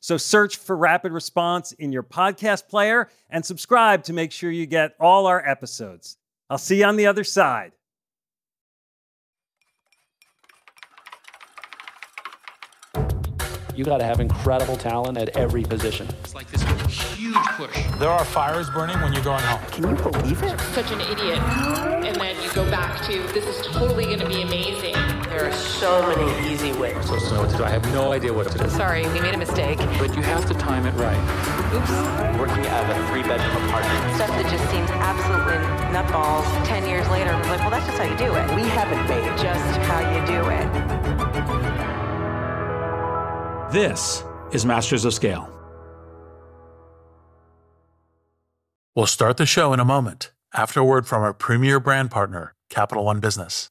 So search for Rapid Response in your podcast player and subscribe to make sure you get all our episodes. I'll see you on the other side. You got to have incredible talent at every position. It's like this huge push. There are fires burning when you're going home. Can you believe it? Such an idiot. And then you go back to, this is totally going to be amazing. There are so many easy ways. I'm supposed to know what to do. I have no idea what to do. Sorry, we made a mistake. But you have to time it right. Oops. Working out of a three-bedroom apartment. Stuff that just seems absolutely nutballs. Ten years later, I'm like, well, that's just how you do it. We haven't made Just how you do it. This is Masters of Scale. We'll start the show in a moment after a word from our premier brand partner, Capital One Business.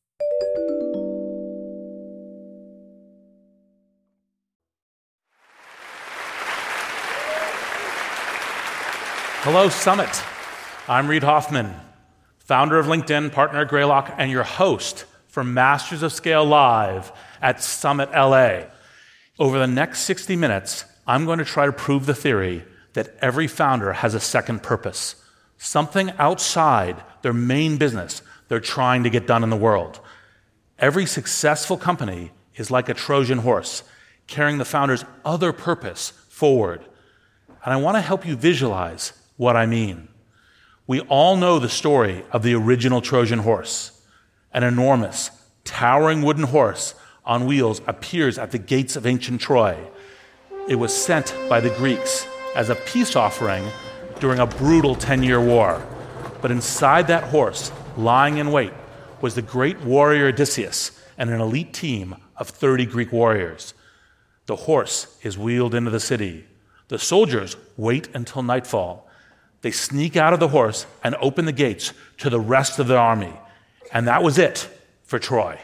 Hello, Summit. I'm Reid Hoffman, founder of LinkedIn, partner at Greylock, and your host for Masters of Scale Live at Summit LA. Over the next 60 minutes, I'm going to try to prove the theory that every founder has a second purpose, something outside their main business they're trying to get done in the world. Every successful company is like a Trojan horse, carrying the founder's other purpose forward. And I want to help you visualize what I mean. We all know the story of the original Trojan horse. An enormous, towering wooden horse on wheels appears at the gates of ancient Troy. It was sent by the Greeks as a peace offering during a brutal 10 year war. But inside that horse, lying in wait, was the great warrior Odysseus and an elite team of 30 Greek warriors. The horse is wheeled into the city. The soldiers wait until nightfall. They sneak out of the horse and open the gates to the rest of the army. And that was it for Troy.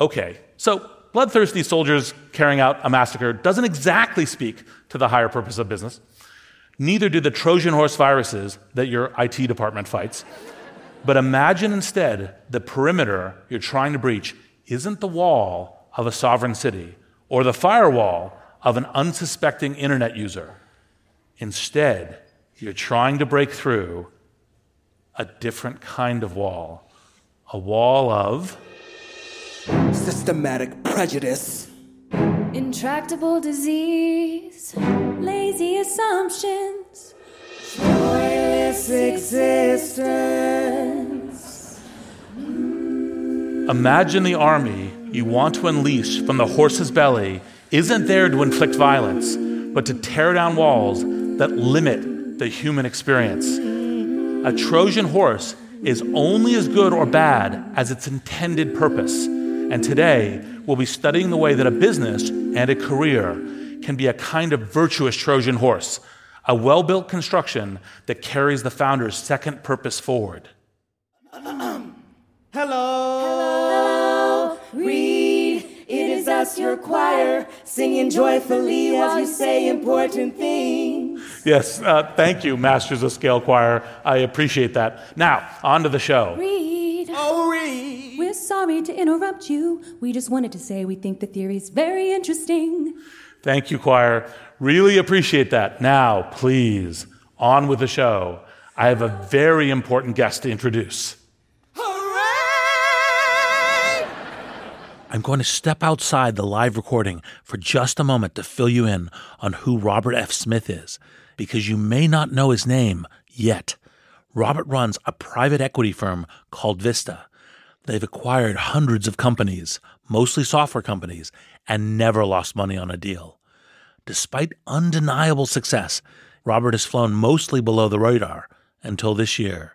Okay, so bloodthirsty soldiers carrying out a massacre doesn't exactly speak to the higher purpose of business. Neither do the Trojan horse viruses that your IT department fights. But imagine instead the perimeter you're trying to breach isn't the wall of a sovereign city or the firewall of an unsuspecting internet user. Instead, you're trying to break through a different kind of wall a wall of Systematic prejudice. Intractable disease, lazy assumptions, Joyless existence. Imagine the army you want to unleash from the horse's belly isn't there to inflict violence, but to tear down walls that limit the human experience. A Trojan horse is only as good or bad as its intended purpose. And today, we'll be studying the way that a business and a career can be a kind of virtuous Trojan horse, a well built construction that carries the founder's second purpose forward. It is us, your choir, singing joyfully while you say important things. Yes, uh, thank you, Masters of Scale Choir. I appreciate that. Now, on to the show. Reid. Oh, Reid. We're sorry to interrupt you. We just wanted to say we think the theory's very interesting. Thank you, choir. Really appreciate that. Now, please, on with the show. I have a very important guest to introduce. I'm going to step outside the live recording for just a moment to fill you in on who Robert F. Smith is, because you may not know his name yet. Robert runs a private equity firm called Vista. They've acquired hundreds of companies, mostly software companies, and never lost money on a deal. Despite undeniable success, Robert has flown mostly below the radar until this year.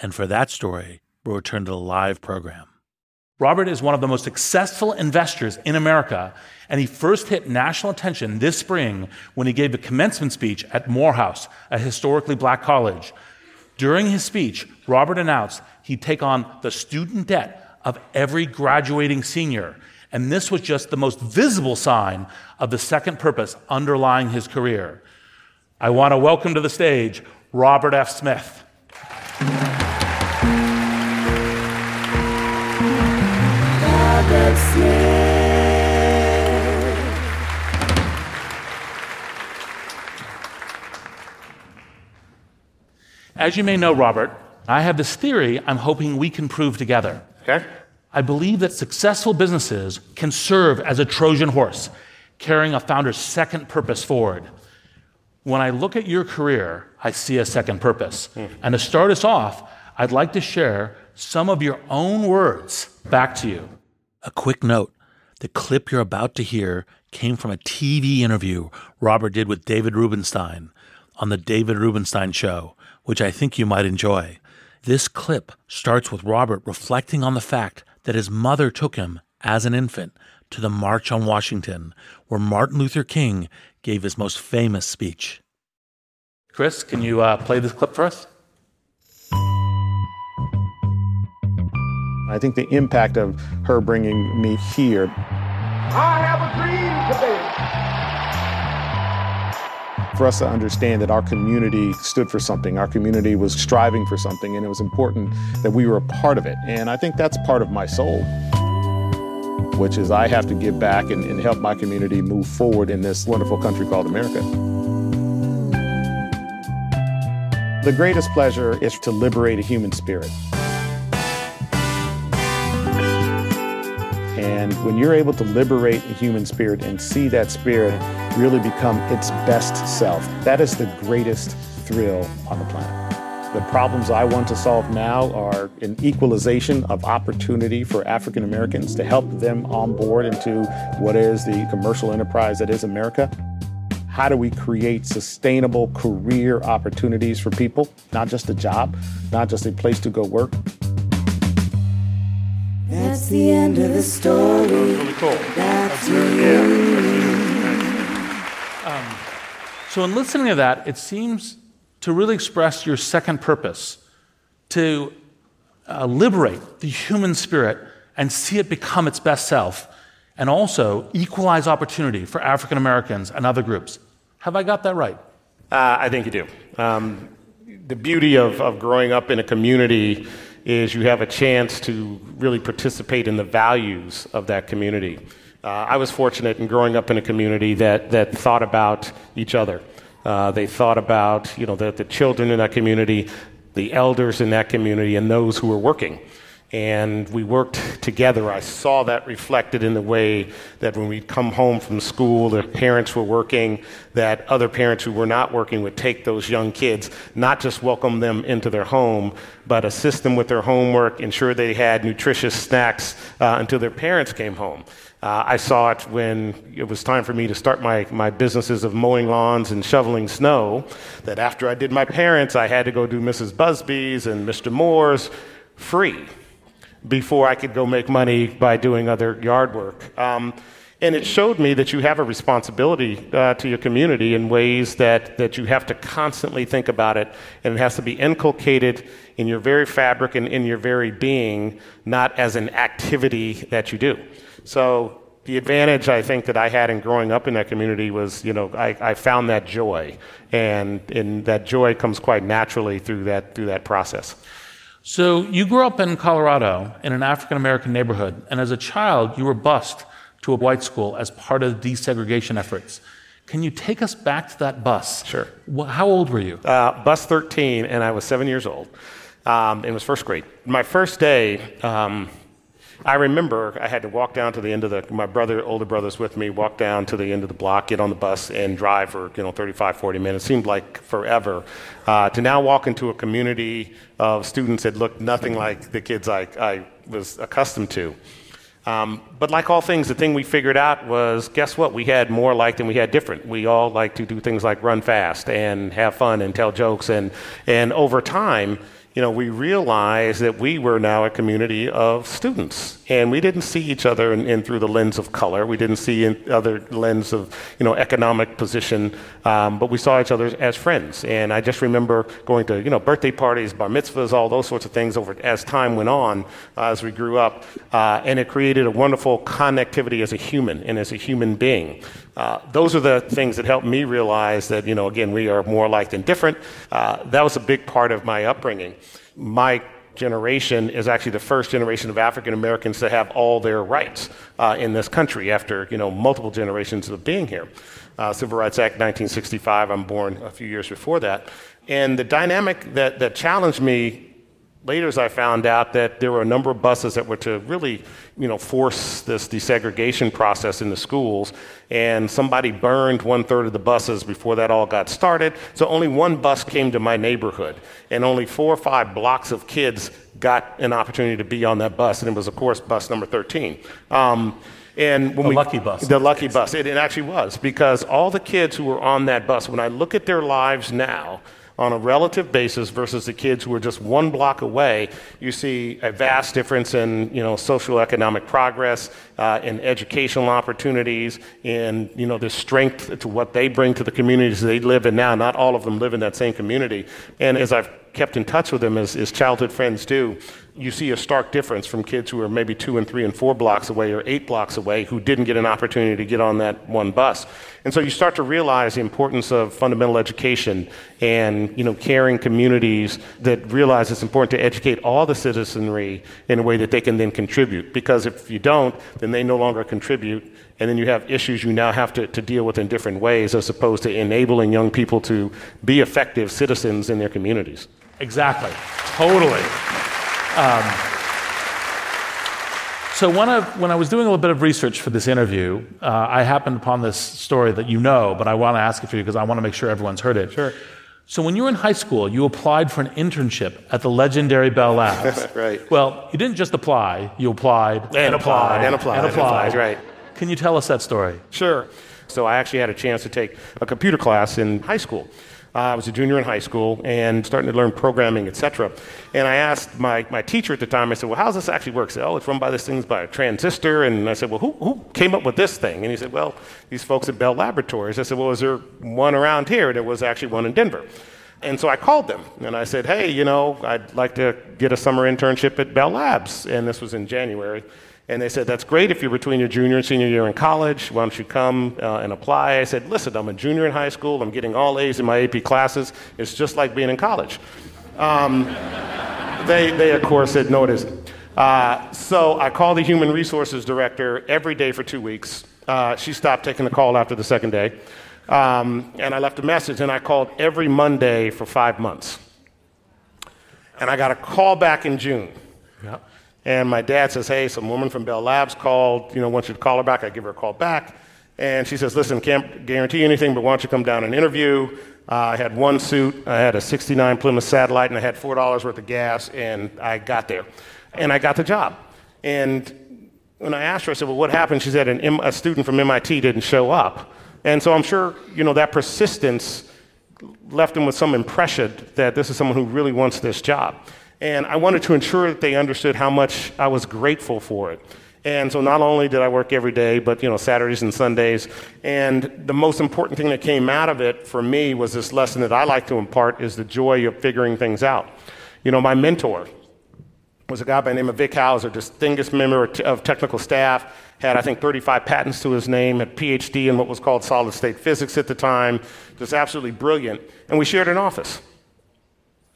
And for that story, we'll return to the live program. Robert is one of the most successful investors in America, and he first hit national attention this spring when he gave a commencement speech at Morehouse, a historically black college. During his speech, Robert announced he'd take on the student debt of every graduating senior, and this was just the most visible sign of the second purpose underlying his career. I want to welcome to the stage Robert F. Smith. As you may know, Robert, I have this theory I'm hoping we can prove together. Okay. I believe that successful businesses can serve as a Trojan horse, carrying a founder's second purpose forward. When I look at your career, I see a second purpose. Hmm. And to start us off, I'd like to share some of your own words back to you. A quick note the clip you're about to hear came from a TV interview Robert did with David Rubenstein on The David Rubenstein Show, which I think you might enjoy. This clip starts with Robert reflecting on the fact that his mother took him as an infant to the March on Washington, where Martin Luther King gave his most famous speech. Chris, can you uh, play this clip for us? I think the impact of her bringing me here. I have a dream today. For us to understand that our community stood for something, our community was striving for something, and it was important that we were a part of it. And I think that's part of my soul, which is I have to give back and, and help my community move forward in this wonderful country called America. The greatest pleasure is to liberate a human spirit. And when you're able to liberate a human spirit and see that spirit really become its best self, that is the greatest thrill on the planet. The problems I want to solve now are an equalization of opportunity for African Americans to help them on board into what is the commercial enterprise that is America. How do we create sustainable career opportunities for people? Not just a job, not just a place to go work, That's the end of the story. Really cool. That's you. So, in listening to that, it seems to really express your second purpose to uh, liberate the human spirit and see it become its best self, and also equalize opportunity for African Americans and other groups. Have I got that right? Uh, I think you do. Um, the beauty of, of growing up in a community is you have a chance to really participate in the values of that community. Uh, I was fortunate in growing up in a community that, that thought about each other. Uh, they thought about you know, the, the children in that community, the elders in that community, and those who were working. And we worked together. I saw that reflected in the way that when we'd come home from school, the parents were working, that other parents who were not working would take those young kids, not just welcome them into their home, but assist them with their homework, ensure they had nutritious snacks uh, until their parents came home. Uh, I saw it when it was time for me to start my, my businesses of mowing lawns and shoveling snow. That after I did my parents, I had to go do Mrs. Busby's and Mr. Moore's free before I could go make money by doing other yard work. Um, and it showed me that you have a responsibility uh, to your community in ways that, that you have to constantly think about it, and it has to be inculcated in your very fabric and in your very being, not as an activity that you do. So the advantage I think that I had in growing up in that community was, you know, I, I found that joy, and, and that joy comes quite naturally through that through that process. So you grew up in Colorado in an African American neighborhood, and as a child, you were bused to a white school as part of desegregation efforts. Can you take us back to that bus? Sure. How old were you? Uh, bus 13, and I was seven years old. Um, it was first grade. My first day, um, I remember I had to walk down to the end of the, my brother, older brother's with me, walk down to the end of the block, get on the bus, and drive for, you know, 35, 40 minutes. It seemed like forever. Uh, to now walk into a community of students that looked nothing like the kids I, I was accustomed to. Um, but like all things, the thing we figured out was guess what? We had more like than we had different. We all like to do things like run fast and have fun and tell jokes. And, and over time, you know, we realized that we were now a community of students, and we didn't see each other in, in through the lens of color. We didn't see in other lens of, you know, economic position, um, but we saw each other as friends. And I just remember going to, you know, birthday parties, bar mitzvahs, all those sorts of things over as time went on, uh, as we grew up, uh, and it created a wonderful connectivity as a human and as a human being. Uh, those are the things that helped me realize that, you know, again, we are more alike than different. Uh, that was a big part of my upbringing. My generation is actually the first generation of African Americans to have all their rights uh, in this country after, you know, multiple generations of being here. Uh, Civil Rights Act 1965, I'm born a few years before that. And the dynamic that, that challenged me later as I found out that there were a number of buses that were to really, you know, force this desegregation process in the schools, and somebody burned one third of the buses before that all got started. So only one bus came to my neighborhood, and only four or five blocks of kids got an opportunity to be on that bus, and it was, of course, bus number 13. Um, and when the we, lucky bus. The lucky bus. It, it actually was because all the kids who were on that bus, when I look at their lives now, on a relative basis versus the kids who are just one block away, you see a vast difference in you know social economic progress, uh, in educational opportunities, in you know the strength to what they bring to the communities they live in now. Not all of them live in that same community, and as I've kept in touch with them as, as childhood friends do, you see a stark difference from kids who are maybe two and three and four blocks away or eight blocks away who didn't get an opportunity to get on that one bus. And so you start to realize the importance of fundamental education and you know caring communities that realize it's important to educate all the citizenry in a way that they can then contribute. Because if you don't, then they no longer contribute, and then you have issues you now have to, to deal with in different ways as opposed to enabling young people to be effective citizens in their communities. Exactly. Totally. Um, so when I, when I was doing a little bit of research for this interview, uh, I happened upon this story that you know, but I want to ask it for you because I want to make sure everyone's heard it. Sure. So when you were in high school, you applied for an internship at the legendary Bell Labs. right. Well, you didn't just apply; you applied and, and applied and applied and applied. And applied. Right. Can you tell us that story? Sure. So I actually had a chance to take a computer class in high school. Uh, I was a junior in high school and starting to learn programming, etc. And I asked my, my teacher at the time, I said, Well, how does this actually work? He said, Oh, it's run by this thing by a transistor. And I said, Well, who, who came up with this thing? And he said, Well, these folks at Bell Laboratories. I said, Well, is there one around here? There was actually one in Denver. And so I called them and I said, Hey, you know, I'd like to get a summer internship at Bell Labs. And this was in January. And they said, That's great if you're between your junior and senior year in college. Why don't you come uh, and apply? I said, Listen, I'm a junior in high school. I'm getting all A's in my AP classes. It's just like being in college. Um, they, they, of course, said, No, it isn't. Uh, so I called the human resources director every day for two weeks. Uh, she stopped taking the call after the second day. Um, and I left a message, and I called every Monday for five months. And I got a call back in June. Yep. And my dad says, Hey, some woman from Bell Labs called, you know, wants you to call her back. I give her a call back. And she says, Listen, can't guarantee anything, but why don't you come down and interview? Uh, I had one suit, I had a 69 Plymouth satellite, and I had $4 worth of gas, and I got there. And I got the job. And when I asked her, I said, Well, what happened? She said, A student from MIT didn't show up. And so I'm sure, you know, that persistence left him with some impression that this is someone who really wants this job. And I wanted to ensure that they understood how much I was grateful for it. And so not only did I work every day, but you know, Saturdays and Sundays. And the most important thing that came out of it for me was this lesson that I like to impart is the joy of figuring things out. You know, my mentor was a guy by the name of Vic Hauser, distinguished member of technical staff, had I think 35 patents to his name, had PhD in what was called solid state physics at the time, just absolutely brilliant. And we shared an office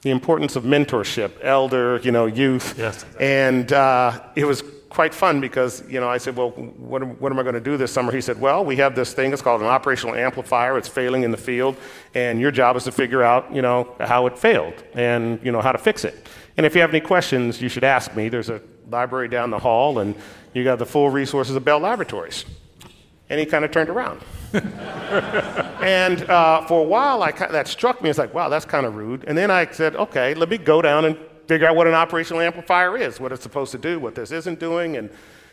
the importance of mentorship, elder, you know, youth. Yes. And uh, it was quite fun because, you know, I said, well, what, am, what am I going to do this summer? He said, well, we have this thing. It's called an operational amplifier. It's failing in the field. And your job is to figure out, you know, how it failed and, you know, how to fix it. And if you have any questions, you should ask me. There's a library down the hall, and you got the full resources of Bell Laboratories. And he kind of turned around. And uh, for a while, I, that struck me as like, wow, that's kind of rude. And then I said, okay, let me go down and figure out what an operational amplifier is, what it's supposed to do, what this isn't doing. And,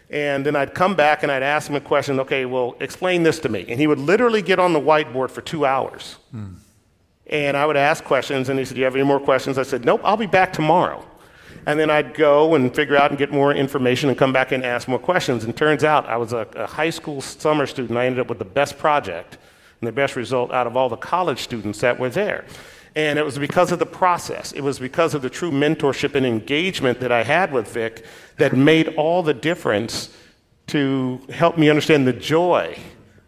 and then I'd come back and I'd ask him a question, okay, well, explain this to me. And he would literally get on the whiteboard for two hours. Hmm. And I would ask questions, and he said, Do you have any more questions? I said, Nope, I'll be back tomorrow. And then I'd go and figure out and get more information and come back and ask more questions. And turns out I was a, a high school summer student. I ended up with the best project and the best result out of all the college students that were there. And it was because of the process. It was because of the true mentorship and engagement that I had with Vic that made all the difference to help me understand the joy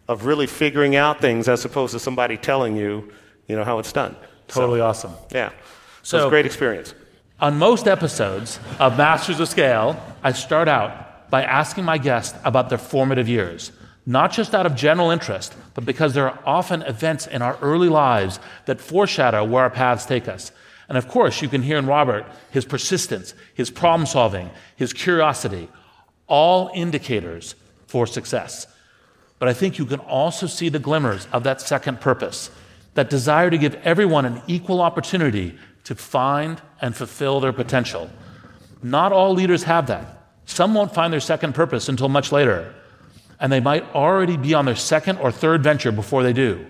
of really figuring out things as opposed to somebody telling you, you know, how it's done. Totally so, awesome. Yeah. So, so it's a great experience. On most episodes of Masters of Scale, I start out by asking my guests about their formative years, not just out of general interest, but because there are often events in our early lives that foreshadow where our paths take us. And of course, you can hear in Robert his persistence, his problem solving, his curiosity, all indicators for success. But I think you can also see the glimmers of that second purpose, that desire to give everyone an equal opportunity to find and fulfill their potential. Not all leaders have that. Some won't find their second purpose until much later, and they might already be on their second or third venture before they do.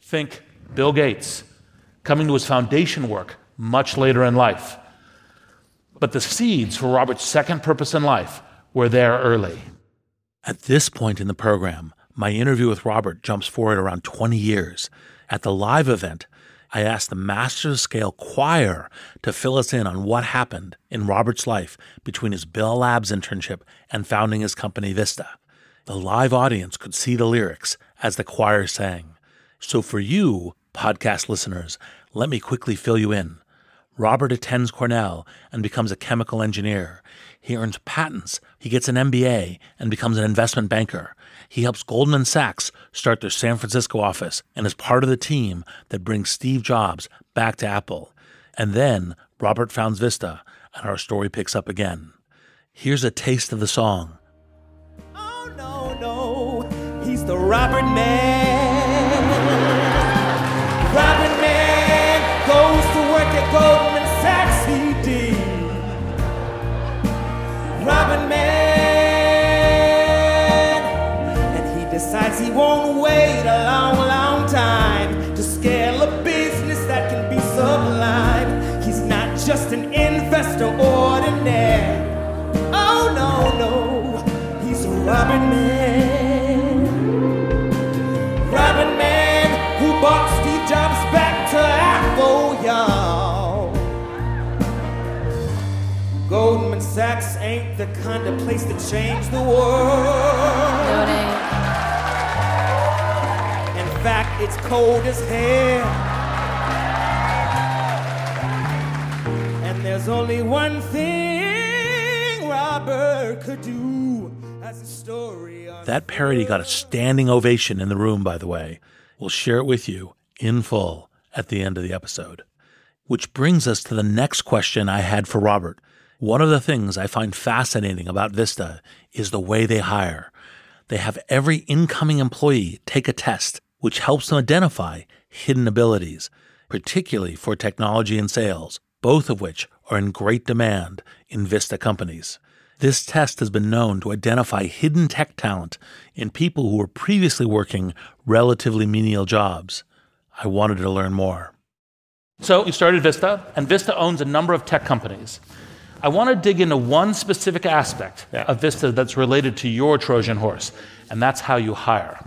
Think Bill Gates coming to his foundation work much later in life. But the seeds for Robert's second purpose in life were there early. At this point in the program, my interview with Robert jumps forward around 20 years. At the live event, I asked the Masters Scale choir to fill us in on what happened in Robert's life between his Bell Labs internship and founding his company Vista. The live audience could see the lyrics as the choir sang. So for you, podcast listeners, let me quickly fill you in. Robert attends Cornell and becomes a chemical engineer. He earns patents, he gets an MBA, and becomes an investment banker. He helps Goldman Sachs start their San Francisco office and is part of the team that brings Steve Jobs back to Apple. And then Robert founds Vista, and our story picks up again. Here's a taste of the song. Oh, no, no, he's the Robert Man. Investor ordinary. Oh, no, no, he's a Robert Man. Robert Man who bought Steve Jobs back to Apple, y'all. Goldman Sachs ain't the kind of place to change the world. No, it ain't fact, it's cold as hell. There's only one thing Robert could do as a story. That parody got a standing ovation in the room, by the way. We'll share it with you in full at the end of the episode. Which brings us to the next question I had for Robert. One of the things I find fascinating about Vista is the way they hire. They have every incoming employee take a test which helps them identify hidden abilities, particularly for technology and sales, both of which are in great demand in Vista companies. This test has been known to identify hidden tech talent in people who were previously working relatively menial jobs. I wanted to learn more. So you started Vista, and Vista owns a number of tech companies. I want to dig into one specific aspect yeah. of Vista that's related to your Trojan horse, and that's how you hire.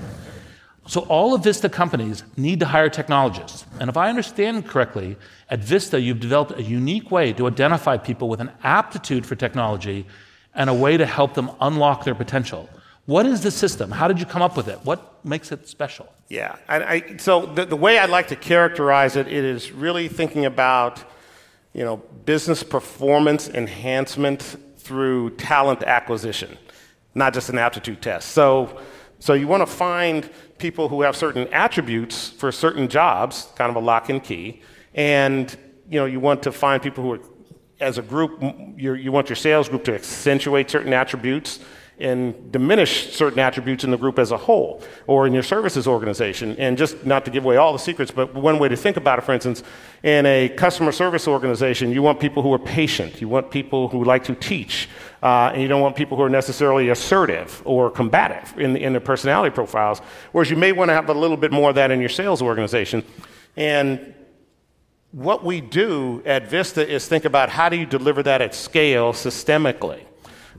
So all of Vista companies need to hire technologists. And if I understand correctly, at Vista you've developed a unique way to identify people with an aptitude for technology and a way to help them unlock their potential. What is the system? How did you come up with it? What makes it special? Yeah, I, so the, the way I'd like to characterize it, it is really thinking about, you know, business performance enhancement through talent acquisition, not just an aptitude test. So, so you want to find people who have certain attributes for certain jobs, kind of a lock and key, and you know, you want to find people who are, as a group, you want your sales group to accentuate certain attributes and diminish certain attributes in the group as a whole or in your services organization. And just not to give away all the secrets, but one way to think about it, for instance, in a customer service organization, you want people who are patient, you want people who like to teach, uh, and you don't want people who are necessarily assertive or combative in, in their personality profiles. Whereas you may want to have a little bit more of that in your sales organization. And what we do at Vista is think about how do you deliver that at scale systemically.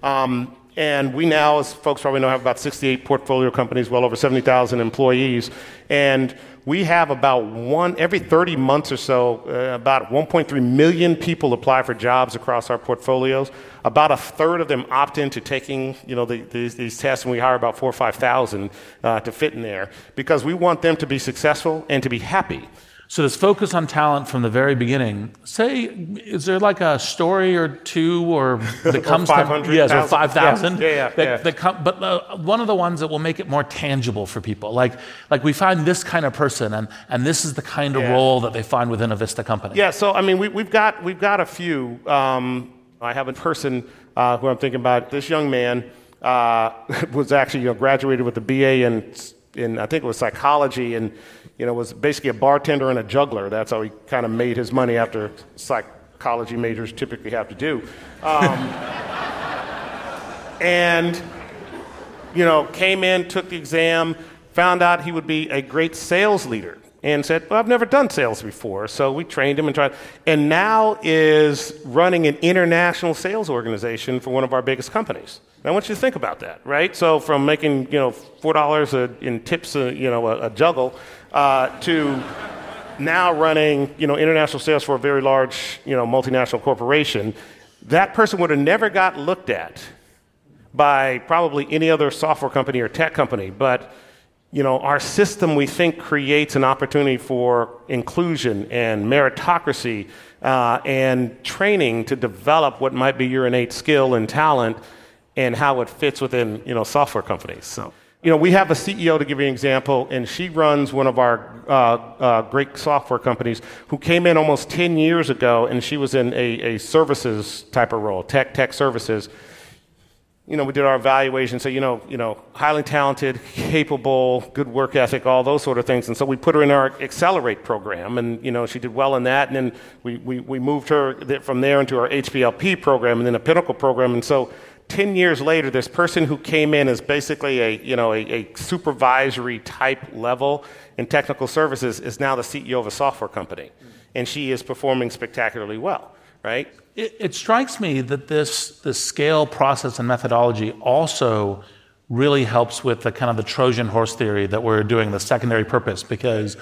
Um, and we now, as folks probably know, have about 68 portfolio companies, well over 70,000 employees. And we have about one, every 30 months or so, uh, about 1.3 million people apply for jobs across our portfolios. About a third of them opt into taking, you know, the, these, these, tests, and we hire about four or 5,000 uh, to fit in there because we want them to be successful and to be happy. So this focus on talent from the very beginning. Say, is there like a story or two, or that comes or 500, to yes, or five thousand? Yeah, yeah, yeah, that, yeah. That come, but uh, one of the ones that will make it more tangible for people, like like we find this kind of person, and and this is the kind of yeah. role that they find within a Vista company. Yeah. So I mean, we, have got we've got a few. Um, I have a person uh, who I'm thinking about. This young man uh, was actually you know graduated with a BA in in I think it was psychology and you know, was basically a bartender and a juggler. That's how he kind of made his money after psychology majors typically have to do. Um, and, you know, came in, took the exam, found out he would be a great sales leader and said, Well, I've never done sales before. So we trained him and tried, and now is running an international sales organization for one of our biggest companies. I want you to think about that, right? So from making, you know, $4 in tips, uh, you know, a, a juggle, uh, to now running you know, international sales for a very large you know, multinational corporation, that person would have never got looked at by probably any other software company or tech company. But you know, our system, we think, creates an opportunity for inclusion and meritocracy uh, and training to develop what might be your innate skill and talent and how it fits within you know, software companies. So you know, we have a CEO to give you an example, and she runs one of our uh, uh, great software companies who came in almost 10 years ago, and she was in a, a services type of role, tech tech services. You know, we did our evaluation, so you know, you know, highly talented, capable, good work ethic, all those sort of things. And so we put her in our Accelerate program, and you know, she did well in that. And then we, we, we moved her from there into our HPLP program, and then a Pinnacle program. And so 10 years later, this person who came in as basically a, you know, a, a, supervisory type level in technical services is now the CEO of a software company. And she is performing spectacularly well, right? It, it strikes me that this, this scale process and methodology also really helps with the kind of the Trojan horse theory that we're doing, the secondary purpose, because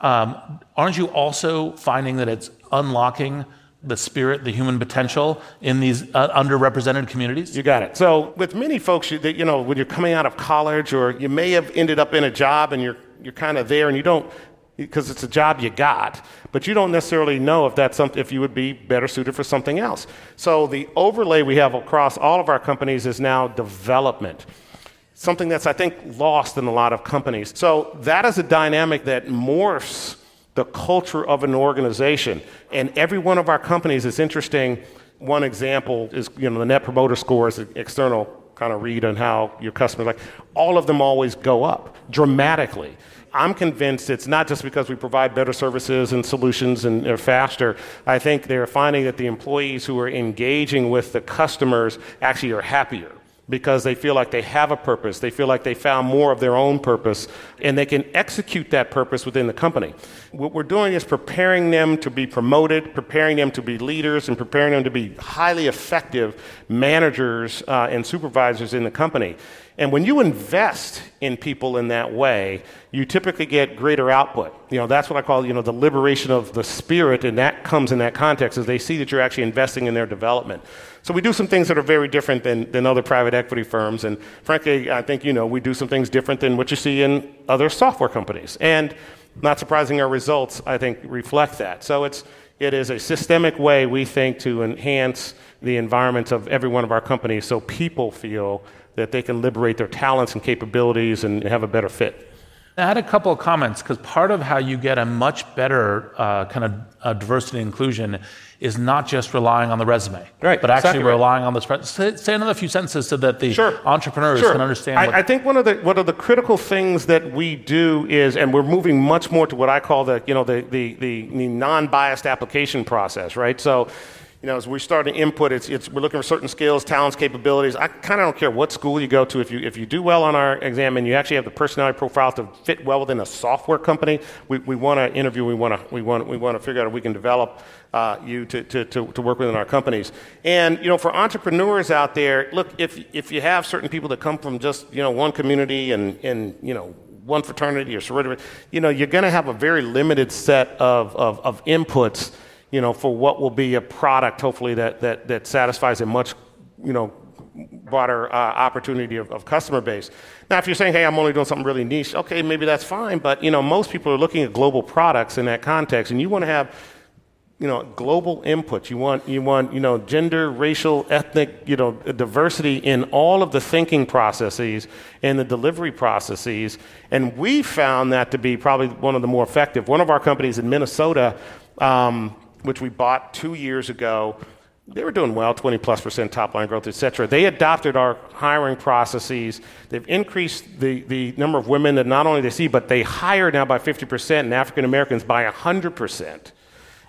um, aren't you also finding that it's unlocking the spirit, the human potential in these uh, underrepresented communities? You got it. So, with many folks, you, you know, when you're coming out of college, or you may have ended up in a job and you're you're kind of there, and you don't because it's a job you got, but you don't necessarily know if that's something if you would be better suited for something else. So, the overlay we have across all of our companies is now development. Something that's, I think, lost in a lot of companies. So, that is a dynamic that morphs the culture of an organization. And every one of our companies is interesting. One example is you know the net promoter score is an external kind of read on how your customers like. All of them always go up dramatically. I'm convinced it's not just because we provide better services and solutions and they're faster. I think they're finding that the employees who are engaging with the customers actually are happier because they feel like they have a purpose. They feel like they found more of their own purpose and they can execute that purpose within the company. What we're doing is preparing them to be promoted, preparing them to be leaders, and preparing them to be highly effective managers uh, and supervisors in the company. And when you invest in people in that way, you typically get greater output. You know, that's what I call, you know, the liberation of the spirit, and that comes in that context as they see that you're actually investing in their development. So we do some things that are very different than, than other private equity firms. And frankly, I think, you know, we do some things different than what you see in other software companies. And not surprising, our results, I think, reflect that. So it's, it is a systemic way, we think, to enhance the environment of every one of our companies so people feel that they can liberate their talents and capabilities and have a better fit. I had a couple of comments because part of how you get a much better uh, kind of uh, diversity and inclusion is not just relying on the resume, right? But actually exactly relying right. on this. Say, say, another few sentences so that the sure. entrepreneurs sure. can understand. I, I, think one of the one of the critical things that we do is, and we're moving much more to what I call the you know the the, the, the non-biased application process, right? So you know, as we start to input, it's, it's, we're looking for certain skills, talents, capabilities. I kind of don't care what school you go to. If you, if you do well on our exam and you actually have the personality profile to fit well within a software company, we, we want to interview, we want to we want, we want to figure out if we can develop uh, you to, to, to, to work within our companies. And, you know, for entrepreneurs out there, look, if, if you have certain people that come from just, you know, one community and, and you know, one fraternity or sorority, you know, you're going to have a very limited set of, of, of inputs you know, for what will be a product, hopefully, that, that, that satisfies a much, you know, broader uh, opportunity of, of, customer base. Now, if you're saying, hey, I'm only doing something really niche, okay, maybe that's fine, but, you know, most people are looking at global products in that context, and you want to have, you know, global input. You want, you want, you know, gender, racial, ethnic, you know, diversity in all of the thinking processes and the delivery processes, and we found that to be probably one of the more effective. One of our companies in Minnesota, um, which we bought two years ago. They were doing well, 20 plus percent top line growth, et cetera. They adopted our hiring processes. They've increased the, the number of women that not only they see, but they hire now by 50% and African Americans by 100%.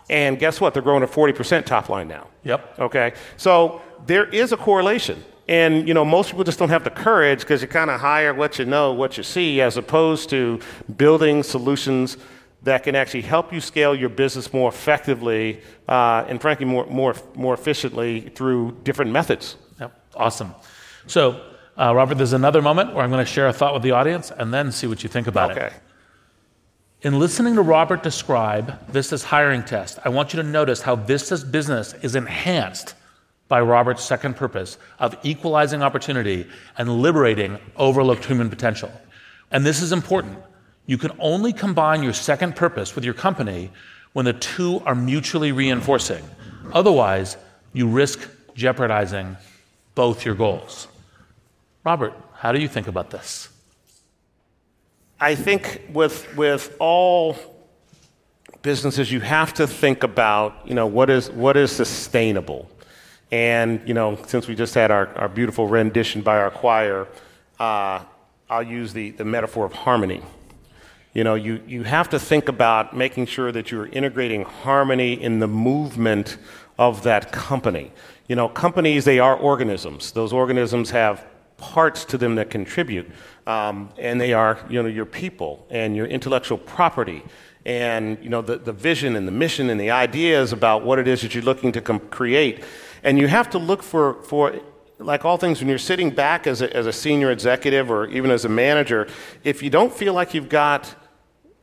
And guess what? They're growing at 40% top line now. Yep. Okay. So there is a correlation. And you know, most people just don't have the courage because you kind of hire what you know, what you see, as opposed to building solutions that can actually help you scale your business more effectively uh, and, frankly, more, more, more efficiently through different methods. Yep. Awesome. So, uh, Robert, there's another moment where I'm going to share a thought with the audience and then see what you think about it. okay. it. In listening to Robert describe Vista's hiring test, I want you to notice how Vista's business is enhanced by Robert's second purpose of equalizing opportunity and liberating overlooked human potential. And this is important you can only combine your second purpose with your company when the two are mutually reinforcing. Otherwise, you risk jeopardizing both your goals. Robert, how do you think about this? I think with, with all businesses, you have to think about, you know, what is, what is sustainable. And, you know, since we just had our, our beautiful rendition by our choir, uh, I'll use the, the metaphor of harmony. You know, you, you have to think about making sure that you're integrating harmony in the movement of that company. You know, companies, they are organisms. Those organisms have parts to them that contribute. Um, and they are, you know, your people and your intellectual property and, you know, the, the vision and the mission and the ideas about what it is that you're looking to com- create. And you have to look for, for like all things, when you're sitting back as a, as a senior executive or even as a manager, if you don't feel like you've got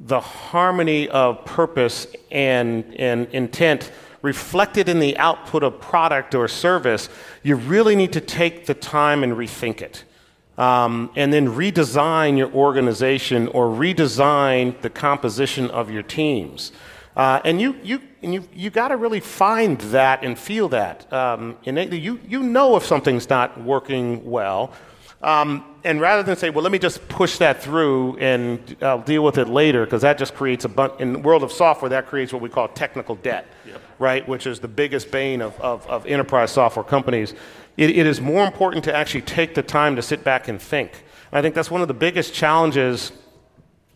the harmony of purpose and, and intent reflected in the output of product or service, you really need to take the time and rethink it. Um, and then redesign your organization or redesign the composition of your teams. Uh, and you, you, and you, you got to really find that and feel that um, innately. You, you know if something's not working well. Um, and rather than say, well, let me just push that through and I'll deal with it later, because that just creates a bunch, in the world of software, that creates what we call technical debt, yep. right? Which is the biggest bane of, of, of enterprise software companies. It, it is more important to actually take the time to sit back and think. And I think that's one of the biggest challenges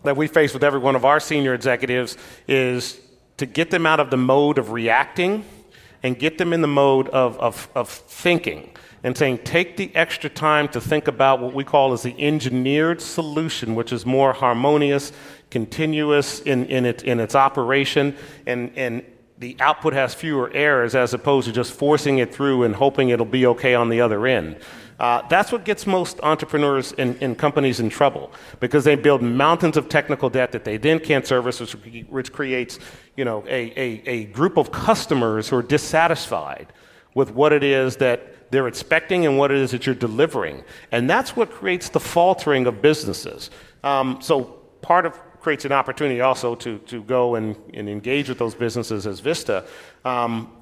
that we face with every one of our senior executives is to get them out of the mode of reacting and get them in the mode of, of, of thinking and saying, take the extra time to think about what we call as the engineered solution, which is more harmonious, continuous in, in, it, in its operation, and, and the output has fewer errors as opposed to just forcing it through and hoping it'll be okay on the other end. Uh, that's what gets most entrepreneurs and, companies in trouble because they build mountains of technical debt that they then can't service, which, which creates you know, a, a, a group of customers who are dissatisfied with what it is that they're expecting and what it is that you're delivering. And that's what creates the faltering of businesses. Um, so part of creates an opportunity also to, to go and, and engage with those businesses as Vista. Um,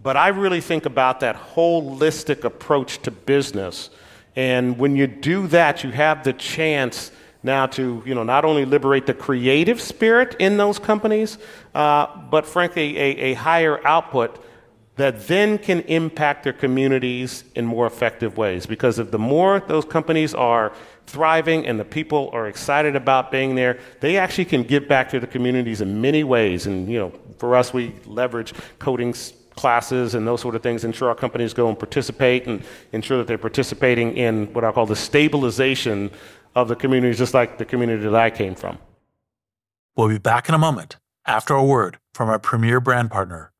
but I really think about that holistic approach to business. And when you do that, you have the chance now to you know, not only liberate the creative spirit in those companies, uh, but frankly, a, a higher output that then can impact their communities in more effective ways. Because if the more those companies are thriving and the people are excited about being there, they actually can give back to the communities in many ways. And you know, for us, we leverage coding classes and those sort of things, ensure our companies go and participate and ensure that they're participating in what I call the stabilization of the communities, just like the community that I came from. We'll be back in a moment after a word from our premier brand partner,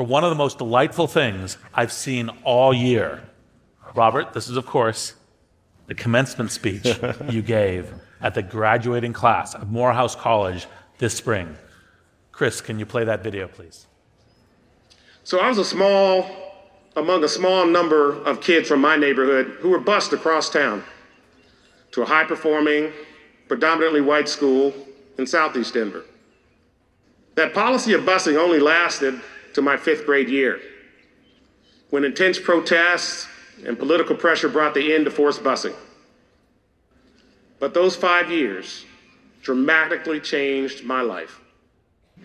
for one of the most delightful things I've seen all year. Robert, this is, of course, the commencement speech you gave at the graduating class of Morehouse College this spring. Chris, can you play that video, please? So I was a small, among a small number of kids from my neighborhood who were bused across town to a high performing, predominantly white school in southeast Denver. That policy of busing only lasted to my fifth grade year, when intense protests and political pressure brought the end to forced busing. But those five years dramatically changed my life.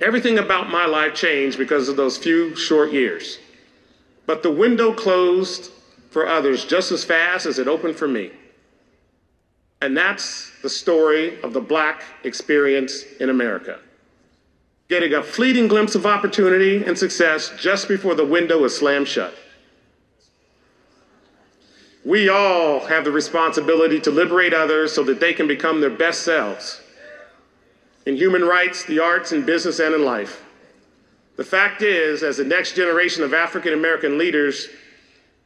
Everything about my life changed because of those few short years. But the window closed for others just as fast as it opened for me. And that's the story of the black experience in America. Getting a fleeting glimpse of opportunity and success just before the window is slammed shut. We all have the responsibility to liberate others so that they can become their best selves in human rights, the arts, in business, and in life. The fact is, as the next generation of African American leaders,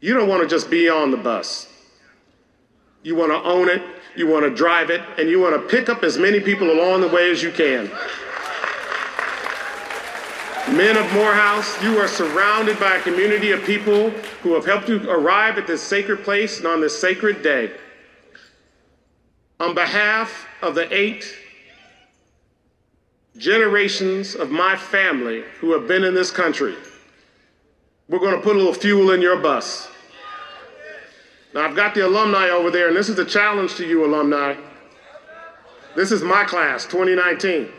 you don't want to just be on the bus. You want to own it, you want to drive it, and you want to pick up as many people along the way as you can. Men of Morehouse, you are surrounded by a community of people who have helped you arrive at this sacred place and on this sacred day. On behalf of the eight generations of my family who have been in this country, we're going to put a little fuel in your bus. Now, I've got the alumni over there, and this is a challenge to you, alumni. This is my class, 2019.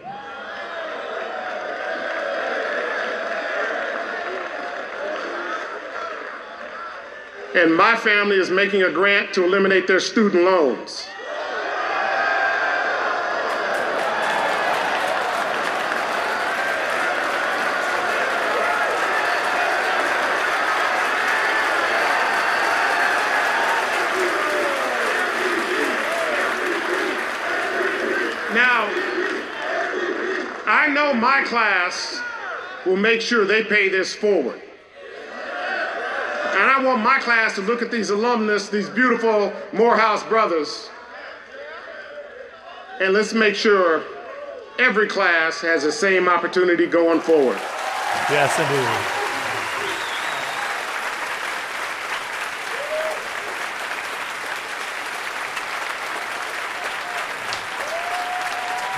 and my family is making a grant to eliminate their student loans. Now, I know my class will make sure they pay this forward. I want my class to look at these alumnus, these beautiful Morehouse brothers, and let's make sure every class has the same opportunity going forward. Yes, indeed.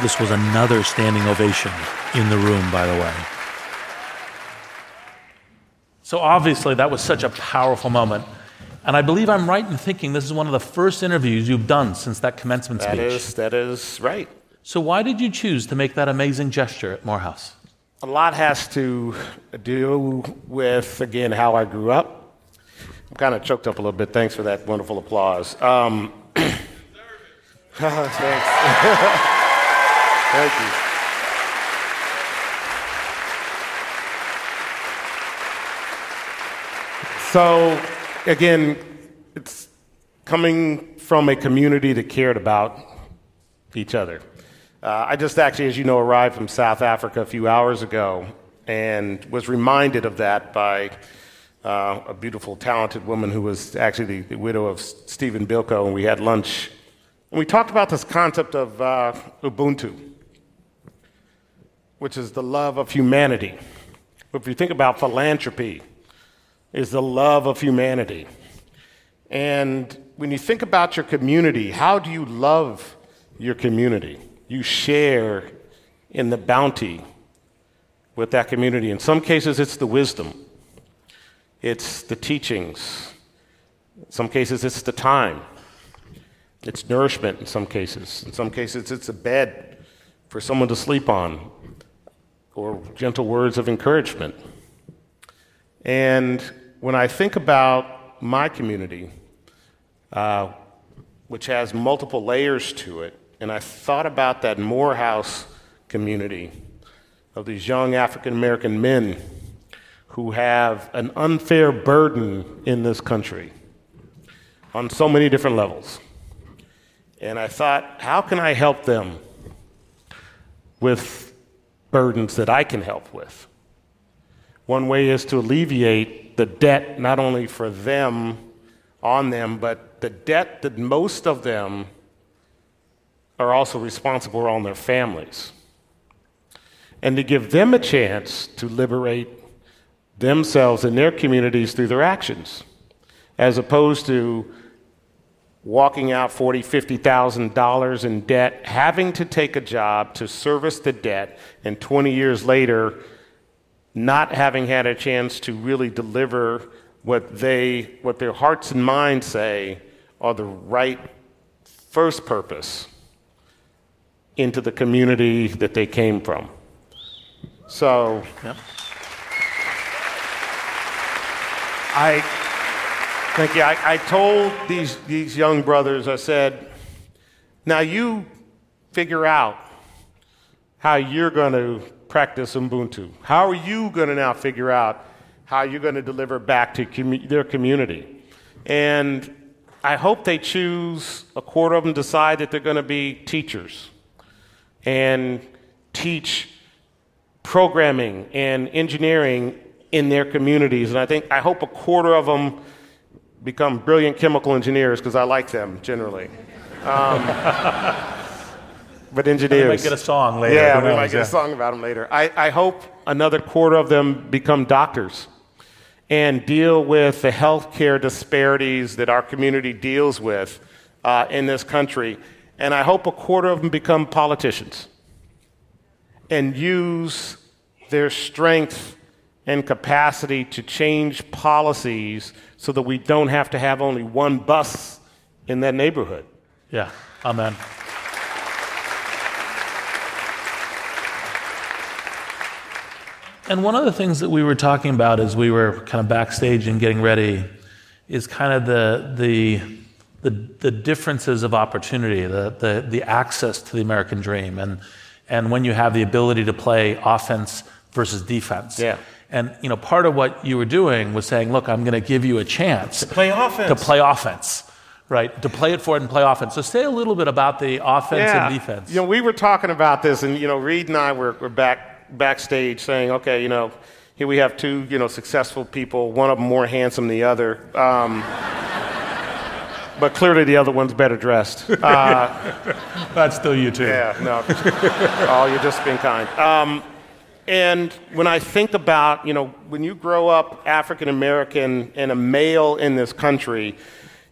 This was another standing ovation in the room, by the way. So, obviously, that was such a powerful moment. And I believe I'm right in thinking this is one of the first interviews you've done since that commencement That speech. is, that is right. So, why did you choose to make that amazing gesture at Morehouse? A lot has to do with, again, how I grew up. I'm kind of choked up a little bit. Thanks for that wonderful applause. Um, thanks. Thank you. So, again, it's coming from a community that cared about each other. Uh, I just actually, as you know, arrived from South Africa a few hours ago and was reminded of that by uh, a beautiful, talented woman who was actually the, the widow of Stephen Biko, and we had lunch. And we talked about this concept of uh, Ubuntu, which is the love of humanity. If you think about philanthropy, is the love of humanity. And when you think about your community, how do you love your community? You share in the bounty with that community. In some cases, it's the wisdom, it's the teachings. In some cases, it's the time, it's nourishment in some cases. In some cases, it's a bed for someone to sleep on, or gentle words of encouragement. And when I think about my community, uh, which has multiple layers to it, and I thought about that Morehouse community of these young African American men who have an unfair burden in this country on so many different levels. And I thought, how can I help them with burdens that I can help with? One way is to alleviate the debt not only for them, on them, but the debt that most of them are also responsible on their families. And to give them a chance to liberate themselves and their communities through their actions, as opposed to walking out forty, fifty thousand dollars in debt, having to take a job to service the debt, and 20 years later, not having had a chance to really deliver what they, what their hearts and minds say are the right first purpose into the community that they came from. So, Yep. I thank you. I, I told these, these young brothers, I said, now you figure out how you're going to practice Ubuntu. How are you going to now figure out how you're going to deliver back to their community? And I hope they choose, a quarter of them decide that they're going to be teachers and teach programming and engineering in their communities. And I think, I hope a quarter of them become brilliant chemical engineers because I like them generally. Um, but engineers. We might get a song later. Yeah, we might get Yeah. a song about them later. I, I hope another quarter of them become doctors and deal with the healthcare disparities that our community deals with uh, in this country. And I hope a quarter of them become politicians and use their strength and capacity to change policies so that we don't have to have only one bus in that neighborhood. Yeah, amen. And one of the things that we were talking about as we were kind of backstage and getting ready is kind of the, the, the, the differences of opportunity, the, the, the access to the American dream, and, and when you have the ability to play offense versus defense. Yeah. And you know, part of what you were doing was saying, look, I'm going to give you a chance To play offense. To play offense, right? To play it forward and play offense. So say a little bit about the offense yeah. and defense. You know, we were talking about this, and you know, Reid and I were, were back backstage saying, okay, you know, here we have two, you know, successful people. One of them more handsome than the other. Um, but clearly the other one's better dressed. Uh, That's still you too. Yeah, no. oh, you're just being kind. Um, and when I think about, you know, when you grow up African American and a male in this country,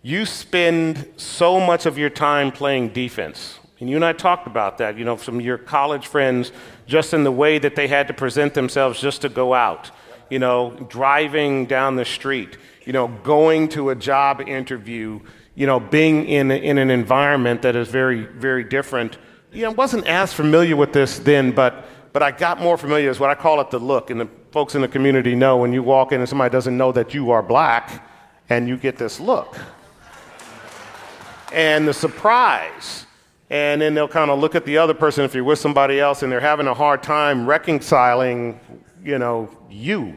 you spend so much of your time playing defense. And you and I talked about that, you know, from your college friends, just in the way that they had to present themselves just to go out, you know, driving down the street, you know, going to a job interview, you know, being in, in an environment that is very, very different. You know, I wasn't as familiar with this then, but, but I got more familiar with what I call it the look. And the folks in the community know when you walk in and somebody doesn't know that you are black and you get this look. And the surprise and then they'll kind of look at the other person if you're with somebody else and they're having a hard time reconciling you know you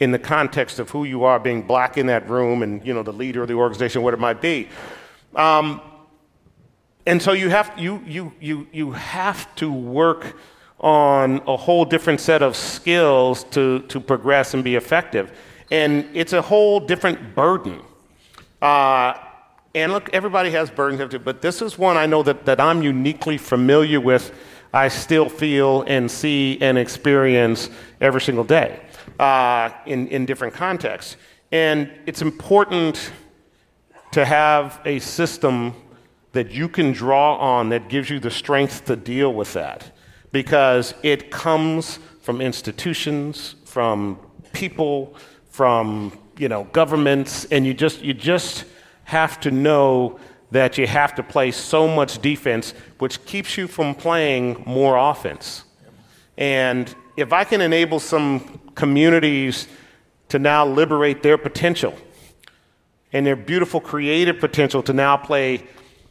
in the context of who you are being black in that room and you know the leader of the organization what it might be. Um, and so you have you you you you have to work on a whole different set of skills to to progress and be effective. And it's a whole different burden. Uh, and look, everybody has burdens, but this is one I know that, that I'm uniquely familiar with. I still feel and see and experience every single day uh, in, in different contexts. And it's important to have a system that you can draw on that gives you the strength to deal with that because it comes from institutions, from people, from you know governments, and you just you just have to know that you have to play so much defense, which keeps you from playing more offense. And if I can enable some communities to now liberate their potential and their beautiful creative potential to now play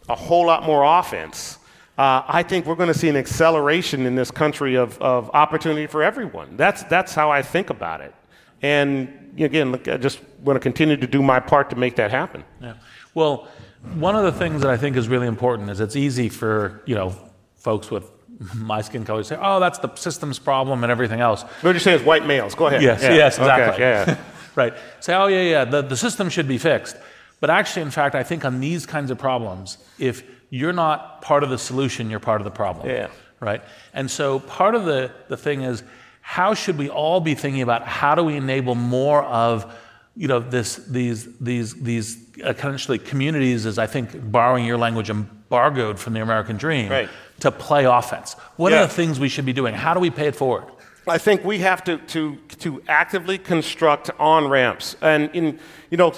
a whole lot more offense, uh, I think we're going to see an acceleration in this country of, of opportunity for everyone. That's, that's how I think about it. And again, look, I just want to continue to do my part to make that happen. Yeah. Well, one of the things that I think is really important is it's easy for you know folks with my skin color to say, "Oh, that's the system's problem and everything else." What you're saying is white males. Go ahead. Yes, yeah. yes, exactly. Okay, yeah. right. Say, "Oh, yeah, yeah, the, the system should be fixed." But actually, in fact, I think on these kinds of problems, if you're not part of the solution, you're part of the problem. Yeah. Right. And so part of the the thing is how should we all be thinking about how do we enable more of you know this these these these uh, essentially communities as I think borrowing your language embargoed from the American dream right. to play offense. What yeah. are the things we should be doing? How do we pay it forward? I think we have to to to actively construct on ramps and in you know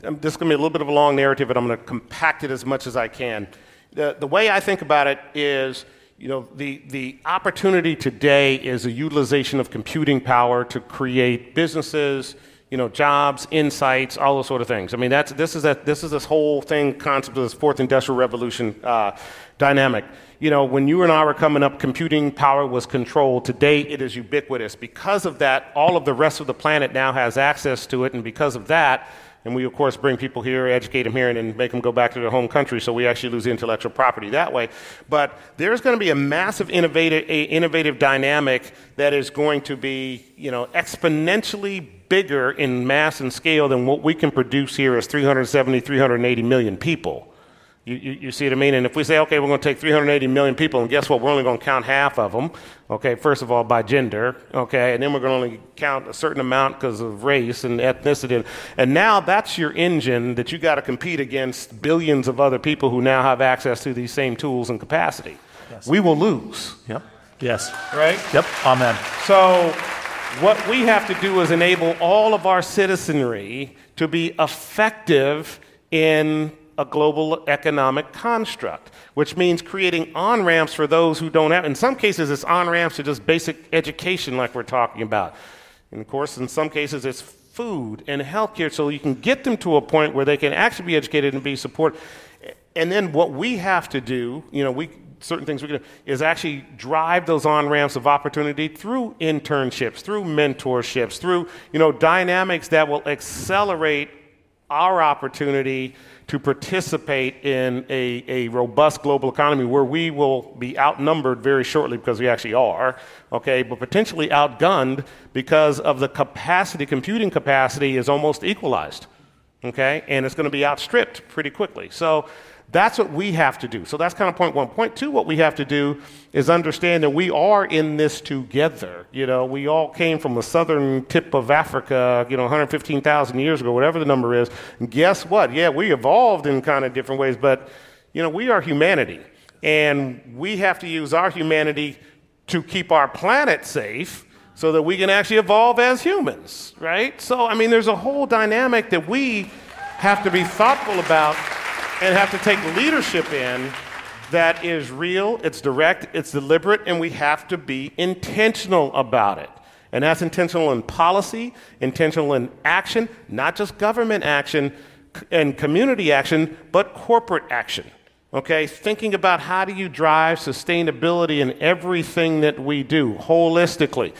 this is going to be a little bit of a long narrative, but I'm going to compact it as much as I can. The, the way I think about it is you know, the, the opportunity today is a utilization of computing power to create businesses, you know, jobs, insights, all those sort of things. I mean, that's, this, is a, this is this whole thing, concept of this fourth industrial revolution uh, dynamic. You know, when you and I were coming up, computing power was controlled. Today, it is ubiquitous. Because of that, all of the rest of the planet now has access to it, and because of that, and we, of course, bring people here, educate them here, and then make them go back to their home country. So we actually lose intellectual property that way. But there's going to be a massive innovative, a innovative dynamic that is going to be, you know, exponentially bigger in mass and scale than what we can produce here as 370, 380 million people. You, you, you, see what I mean? And if we say, okay, we're going to take 380 million people, and guess what? We're only going to count half of them, okay, first of all, by gender, okay, and then we're going to only count a certain amount because of race and ethnicity. And now that's your engine that you got to compete against billions of other people who now have access to these same tools and capacity. Yes. We will lose. Yep. Yes. Right? Yep. Amen. So, what we have to do is enable all of our citizenry to be effective in a global economic construct, which means creating on ramps for those who don't have. In some cases, it's on ramps to just basic education, like we're talking about. And of course, in some cases, it's food and healthcare, so you can get them to a point where they can actually be educated and be supported. And then what we have to do, you know, we certain things we can do is actually drive those on ramps of opportunity through internships, through mentorships, through you know dynamics that will accelerate our opportunity to participate in a, a robust global economy where we will be outnumbered very shortly because we actually are, okay, but potentially outgunned because of the capacity, computing capacity is almost equalized, okay, and it's going to be outstripped pretty quickly. So that's what we have to do. So that's kind of point one. Point two, what we have to do is understand that we are in this together. You know, we all came from the southern tip of Africa, you know, 115,000 years ago, whatever the number is. And guess what? Yeah, we evolved in kind of different ways, but, you know, we are humanity. And we have to use our humanity to keep our planet safe so that we can actually evolve as humans, right? So, I mean, there's a whole dynamic that we have to be thoughtful about and have to take leadership in that is real, it's direct, it's deliberate, and we have to be intentional about it. And that's intentional in policy, intentional in action, not just government action and community action, but corporate action. Okay, thinking about how do you drive sustainability in everything that we do holistically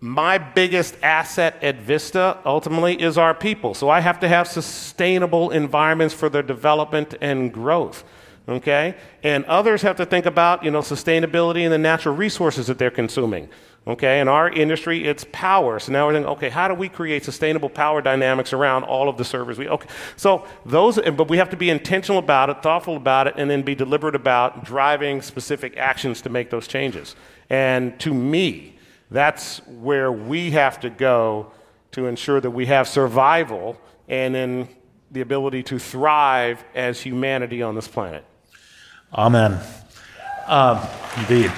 my biggest asset at Vista ultimately is our people. So I have to have sustainable environments for their development and growth. Okay? And others have to think about, you know, sustainability and the natural resources that they're consuming. Okay? In our industry, it's power. So now we're thinking, okay, how do we create sustainable power dynamics around all of the servers? We, okay. So those, but we have to be intentional about it, thoughtful about it, and then be deliberate about driving specific actions to make those changes. And to me, that's where we have to go to ensure that we have survival and then the ability to thrive as humanity on this planet. Amen. Um, indeed.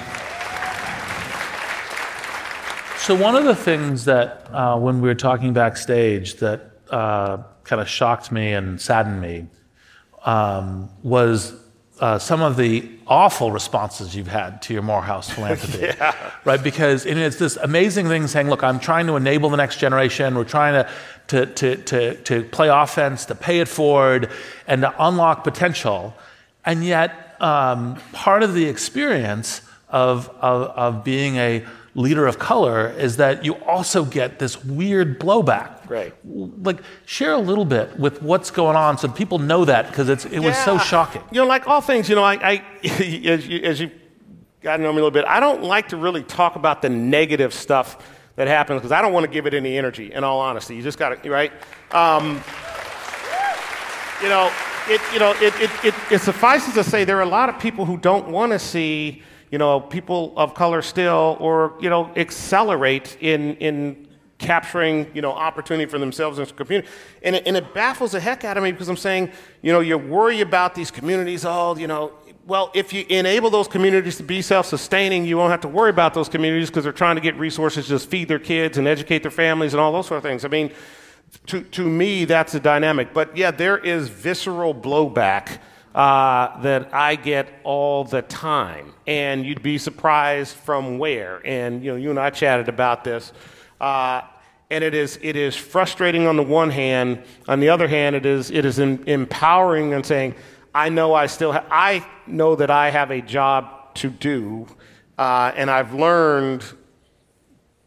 So, one of the things that uh, when we were talking backstage that uh, kind of shocked me and saddened me um, was uh, some of the awful responses you've had to your Morehouse philanthropy, yeah. right? Because it's this amazing thing saying, "Look, I'm trying to enable the next generation. We're trying to to to to, to play offense, to pay it forward, and to unlock potential." And yet, um, part of the experience of, of of being a leader of color is that you also get this weird blowback. Right. Like, share a little bit with what's going on so people know that because it yeah. was so shocking. You know, like all things, you know, I, I as, you, as you got to know me a little bit, I don't like to really talk about the negative stuff that happens because I don't want to give it any energy, in all honesty. You just got to, right? Um, you know, it, you know it, it, it, it suffices to say there are a lot of people who don't want to see you know, people of color still, or, you know, accelerate in, in capturing, you know, opportunity for themselves and community. And it, and it baffles the heck out of me because I'm saying, you know, you worry about these communities, oh, you know, well, if you enable those communities to be self sustaining, you won't have to worry about those communities because they're trying to get resources to just feed their kids and educate their families and all those sort of things. I mean, to, to me, that's a dynamic. But yeah, there is visceral blowback uh, that I get all the time. And you'd be surprised from where. And you know, you and I chatted about this. Uh, and it is, it is frustrating on the one hand. On the other hand, it is, it is empowering and saying, I know I still ha- I know that I have a job to do, uh, and I've learned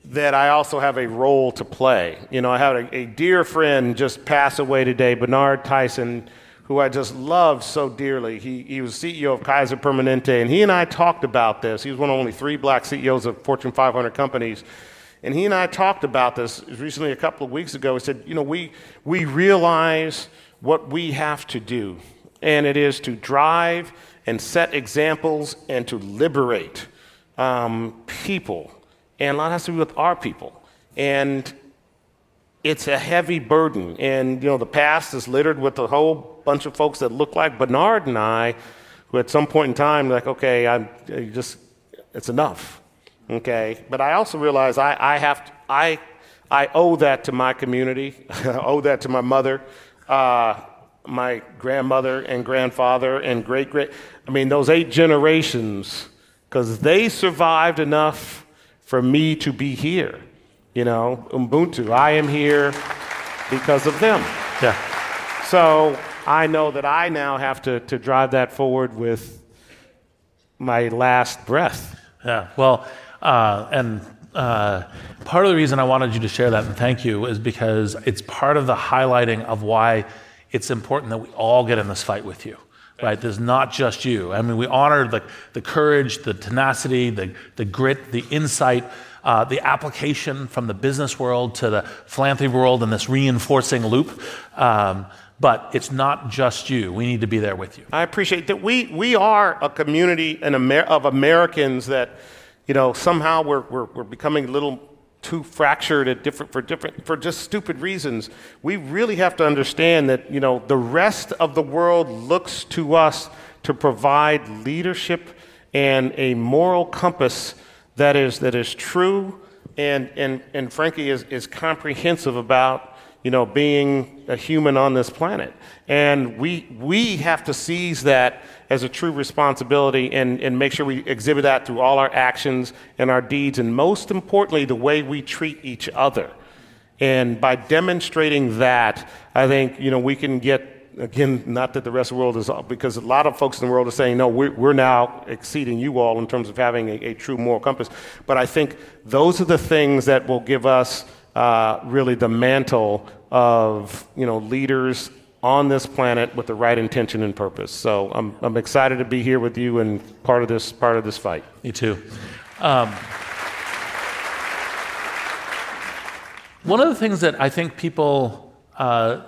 that I also have a role to play. You know, I had a, a dear friend just pass away today, Bernard Tyson who I just loved so dearly. He, he was CEO of Kaiser Permanente, and he and I talked about this. He was one of only three black CEOs of Fortune 500 companies. And he and I talked about this recently a couple of weeks ago. He said, You know, we, we realize what we have to do, and it is to drive and set examples and to liberate um, people. And a lot has to do with our people. And it's a heavy burden. And, you know, the past is littered with a whole bunch of folks that look like Bernard and I, who at some point in time, like, okay, I'm just, it's enough. Okay. But I also realize I, I have, to, I, I owe that to my community. I owe that to my mother, uh, my grandmother and grandfather and great great. I mean, those eight generations, because they survived enough for me to be here. You know, Ubuntu. I am here because of them. Yeah. So I know that I now have to, to drive that forward with my last breath. Yeah. Well, uh, and uh, part of the reason I wanted you to share that and thank you is because it's part of the highlighting of why it's important that we all get in this fight with you. Right? There's not just you. I mean, we honor the, the courage, the tenacity, the, the grit, the insight, uh, the application from the business world to the philanthropy world and this reinforcing loop. Um, but it's not just you. We need to be there with you. I appreciate that. We, we are a community Amer- of Americans that, you know, somehow we're, we're, we're becoming a little too fractured at different for different for just stupid reasons. We really have to understand that you know the rest of the world looks to us to provide leadership and a moral compass that is that is true and and and frankly is, is comprehensive about you know being a human on this planet. And we we have to seize that as a true responsibility and, and make sure we exhibit that through all our actions and our deeds, and most importantly, the way we treat each other. And by demonstrating that, I think you know we can get again, not that the rest of the world is, because a lot of folks in the world are saying, no, we're, we're now exceeding you all in terms of having a, a, true moral compass. But I think those are the things that will give us uh, really the mantle of, you know, leaders on this planet with the right intention and purpose. So I'm, I'm excited to be here with you and part of this part of this fight. Me too. Um, one of the things that I think people uh,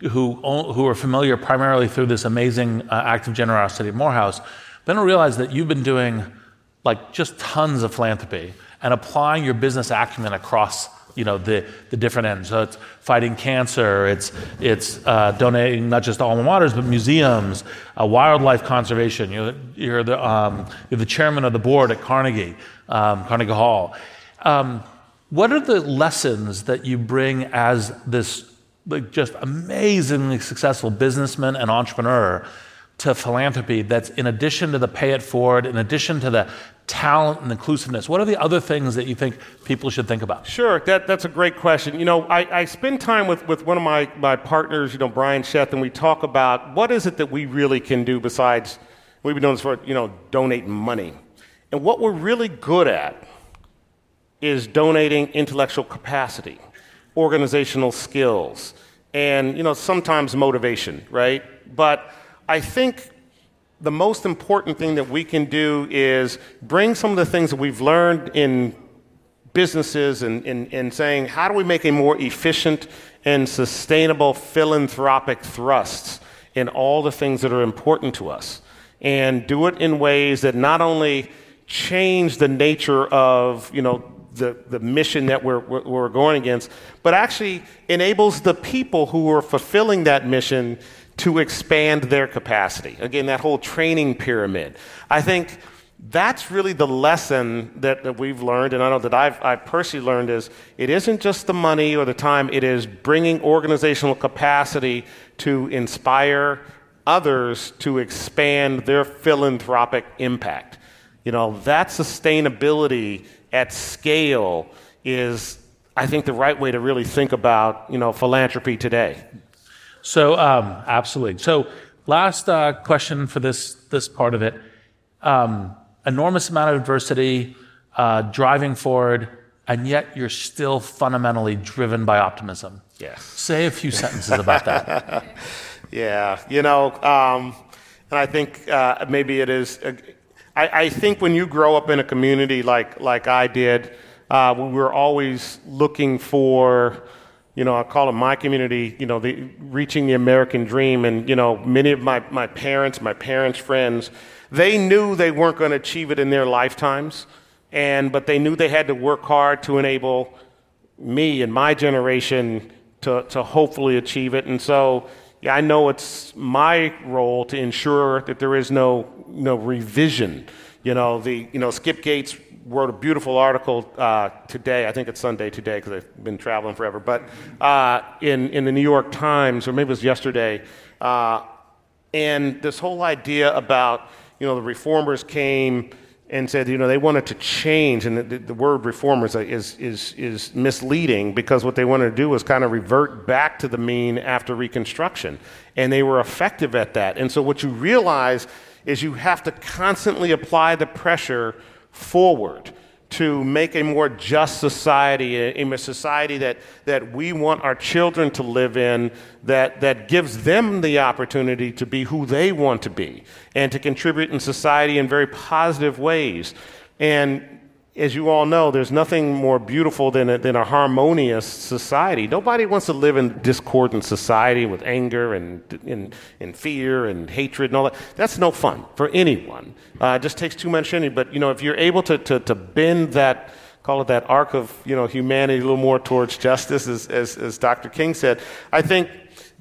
who who are familiar primarily through this amazing uh, act of generosity at Morehouse, then realize that you've been doing like just tons of philanthropy and applying your business acumen across you know the, the different ends. So it's fighting cancer, it's it's uh, donating not just alma maters but museums, uh, wildlife conservation. You're, you're the um, you're the chairman of the board at Carnegie um, Carnegie Hall. Um, what are the lessons that you bring as this like, just amazingly successful businessman and entrepreneur to philanthropy that's in addition to the pay it forward, in addition to the talent and inclusiveness? What are the other things that you think people should think about? Sure, that, that's a great question. You know, I, I spend time with, with one of my, my partners, you know, Brian Sheth, and we talk about what is it that we really can do besides, we've been doing this for, you know, donating money. And what we're really good at is donating intellectual capacity, organizational skills, and, you know, sometimes motivation, right? But I think the most important thing that we can do is bring some of the things that we've learned in businesses and, and, and saying, how do we make a more efficient and sustainable philanthropic thrust in all the things that are important to us? And do it in ways that not only change the nature of, you know, the, the mission that we're, we're going against, but actually enables the people who are fulfilling that mission to expand their capacity. Again, that whole training pyramid. I think that's really the lesson that, that we've learned, and I know that I've, I've personally learned is it isn't just the money or the time, it is bringing organizational capacity to inspire others to expand their philanthropic impact. You know, that sustainability at scale is, I think, the right way to really think about, you know, philanthropy today. So, um, absolutely. So, last uh, question for this, this part of it. Um, enormous amount of adversity, uh, driving forward, and yet you're still fundamentally driven by optimism. Yes. Say a few sentences about that. yeah, you know, um, and I think uh, maybe it is. I, I, think when you grow up in a community like like I did, uh, we were always looking for you know, I call it my community, you know, the, reaching the American dream. And, you know, many of my, my parents, my parents' friends, they knew they weren't going to achieve it in their lifetimes. And, but they knew they had to work hard to enable me and my generation to, to hopefully achieve it. And so, yeah, I know it's my role to ensure that there is no, no revision. You know, the, you know, Skip Gates wrote a beautiful article uh, today. I think it's Sunday today because I've been traveling forever. But uh, in in the New York Times, or maybe it was yesterday, uh, and this whole idea about you know the reformers came and said you know they wanted to change, and the, the word reformers is is is misleading because what they wanted to do was kind of revert back to the mean after Reconstruction, and they were effective at that. And so what you realize is you have to constantly apply the pressure forward to make a more just society, a, a society that, that we want our children to live in, that, that gives them the opportunity to be who they want to be and to contribute in society in very positive ways. And as you all know, there's nothing more beautiful than a, than a harmonious society. Nobody wants to live in discordant society with anger and, and, and fear and hatred and all that. That's no fun for anyone. Uh, it just takes too much energy. But, you know, if you're able to, to, to bend that, call it that arc of, you know, humanity a little more towards justice, as, as, as Dr. King said, I think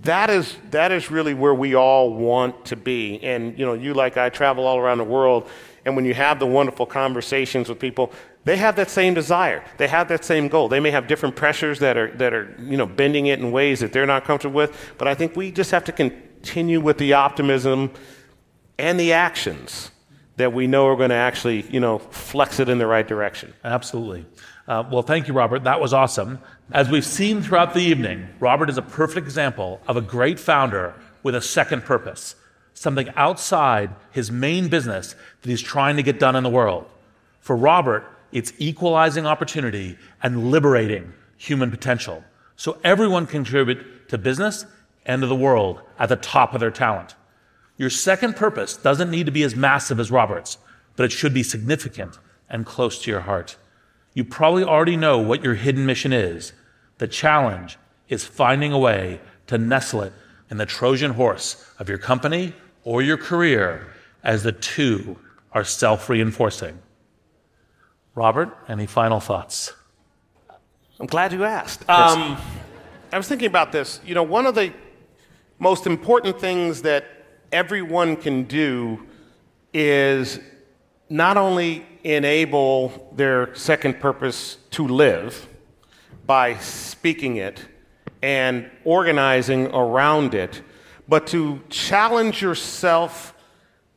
that is, that is really where we all want to be. And, you know, you like I travel all around the world and when you have the wonderful conversations with people, they have that same desire. They have that same goal. They may have different pressures that are, that are you know, bending it in ways that they're not comfortable with, but I think we just have to continue with the optimism and the actions that we know are going to actually, you know, flex it in the right direction. Absolutely. Uh, well, thank you, Robert. That was awesome. As we've seen throughout the evening, Robert is a perfect example of a great founder with a second purpose something outside his main business that he's trying to get done in the world. For Robert, it's equalizing opportunity and liberating human potential. So everyone can contribute to business and to the world at the top of their talent. Your second purpose doesn't need to be as massive as Robert's, but it should be significant and close to your heart. You probably already know what your hidden mission is. The challenge is finding a way to nestle it in the Trojan horse of your company or your career as the two are self reinforcing. Robert, any final thoughts? I'm glad you asked. Um, I was thinking about this. You know, one of the most important things that everyone can do is not only enable their second purpose to live by speaking it and organizing around it, but to challenge yourself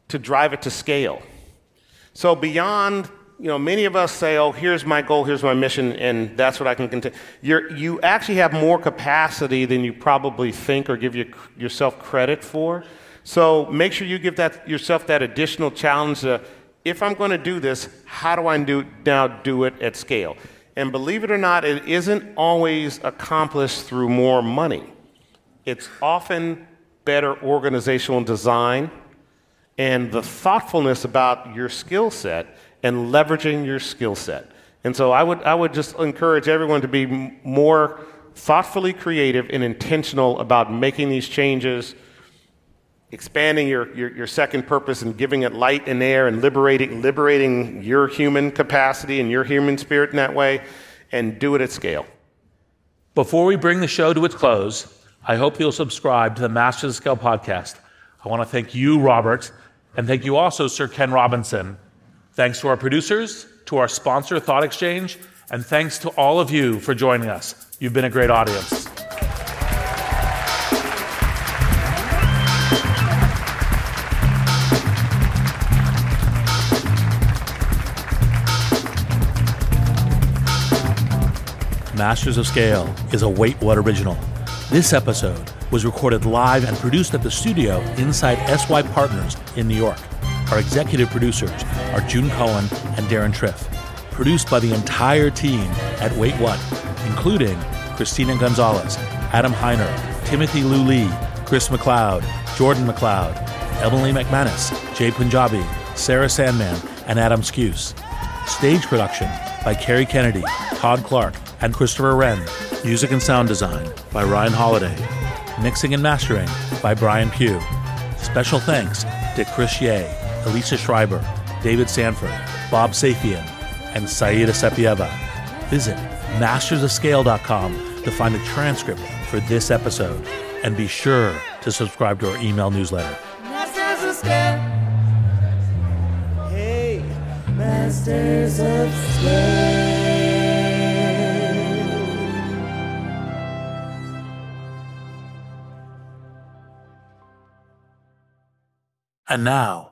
to drive it to scale. So beyond, you know, many of us say, "Oh, here's my goal, here's my mission, and that's what I can continue." you you actually have more capacity than you probably think or give you, yourself credit for. So make sure you give that yourself that additional challenge. To, if I'm going to do this, how do I do now do it at scale? And believe it or not, it isn't always accomplished through more money. It's often better organizational design, and the thoughtfulness about your skill set and leveraging your skill set. And so I would, I would just encourage everyone to be more thoughtfully creative and intentional about making these changes, expanding your, your, your, second purpose and giving it light and air and liberating, liberating your human capacity and your human spirit in that way, and do it at scale. Before we bring the show to its close, I hope you'll subscribe to the Masters of Scale podcast. I want to thank you, Robert, and thank you also, Sir Ken Robinson. Thanks to our producers, to our sponsor, Thought Exchange, and thanks to all of you for joining us. You've been a great audience. Masters of Scale is a Wait What original. This episode was recorded live and produced at the studio inside SY Partners in New York. Our executive producers are June Cohen and Deron Triff. Produced by the entire team at Wait What, including Christina Gonzalez, Adam Heiner, Timothy Lou Lee, Chris McLeod, Jordan McLeod, Emily McManus, Jay Punjabi, Sarah Sandman, and Adam Skuse. Stage production by Kerry Kennedy, Todd Clark, and Christopher Wren. Music and sound design by Ryan Holladay. Mixing and mastering by Brian Pugh. Special thanks to Chris Ye, Elisa Schreiber, David Sanford, Bob Safian, and Saida Sapieva. Visit mastersofscale.com to find a transcript for this episode and be sure to subscribe to our email newsletter. Masters of Scale. Hey, Masters of Scale. And now,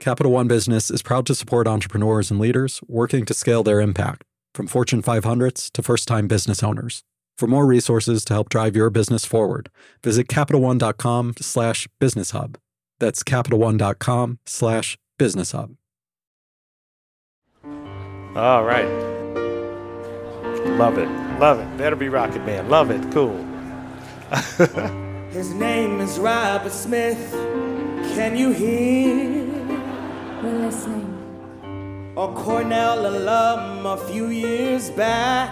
Capital One Business is proud to support entrepreneurs and leaders working to scale their impact, from Fortune 500s to first time business owners. For more resources to help drive your business forward, visit CapitalOne.com slash business hub. That's CapitalOne.com slash business hub. All right. Love it. Love it. Better be Rocket Man. Love it. Cool. His name is Robert Smith. Can you hear? We're listening. A Cornell alum a few years back.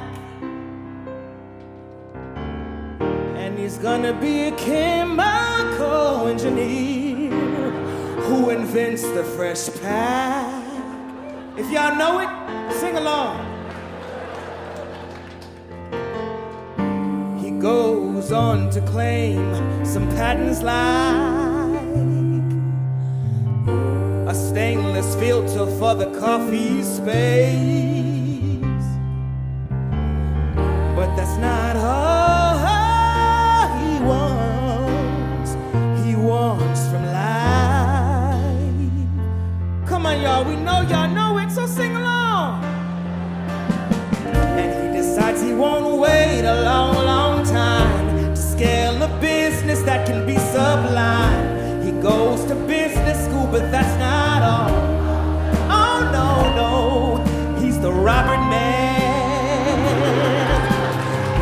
And he's gonna be a chemical engineer who invents the fresh pack. If y'all know it, sing along. He goes on to claim some patents like for the coffee space. But that's not all he wants. He wants from life. Come on, y'all. We know y'all know it, so sing along. And he decides he won't wait a long, long time to scale a business that can be sublime. He goes to business school, but that's not all. No, no, he's the Robert Man.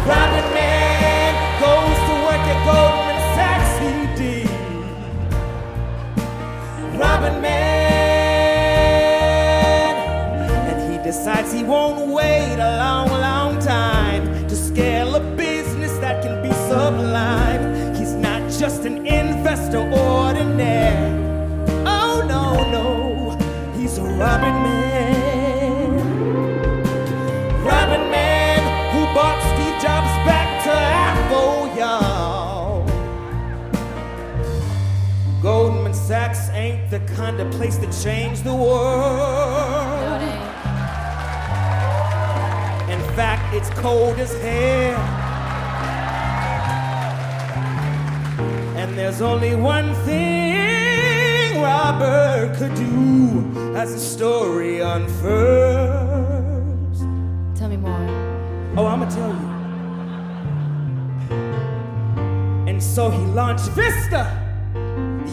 Robert Man goes to work at Goldman Sachs. He did. Robert Man, and he decides he won't wait a long, long time to scale a business that can be sublime. He's not just an investor ordinary. Oh no, no, he's a Robert Man. Kind of place to change the world. In fact, it's cold as hell. And there's only one thing Robert could do as the story unfurls. Tell me more. Oh, I'ma tell you. And so he launched Vista.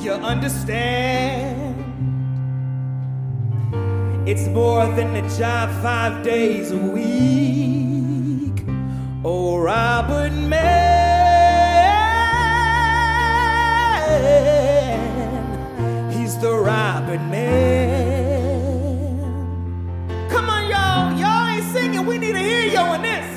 You understand? It's more than a job five days a week. Oh, Robert Man, he's the Robert Man. Come on, y'all, y'all ain't singing. We need to hear y'all in this.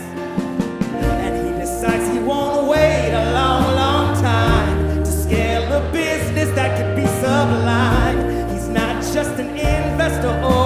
And he decides he won't wait a long, long time to scale a business that could be sublime. He's not just an investor or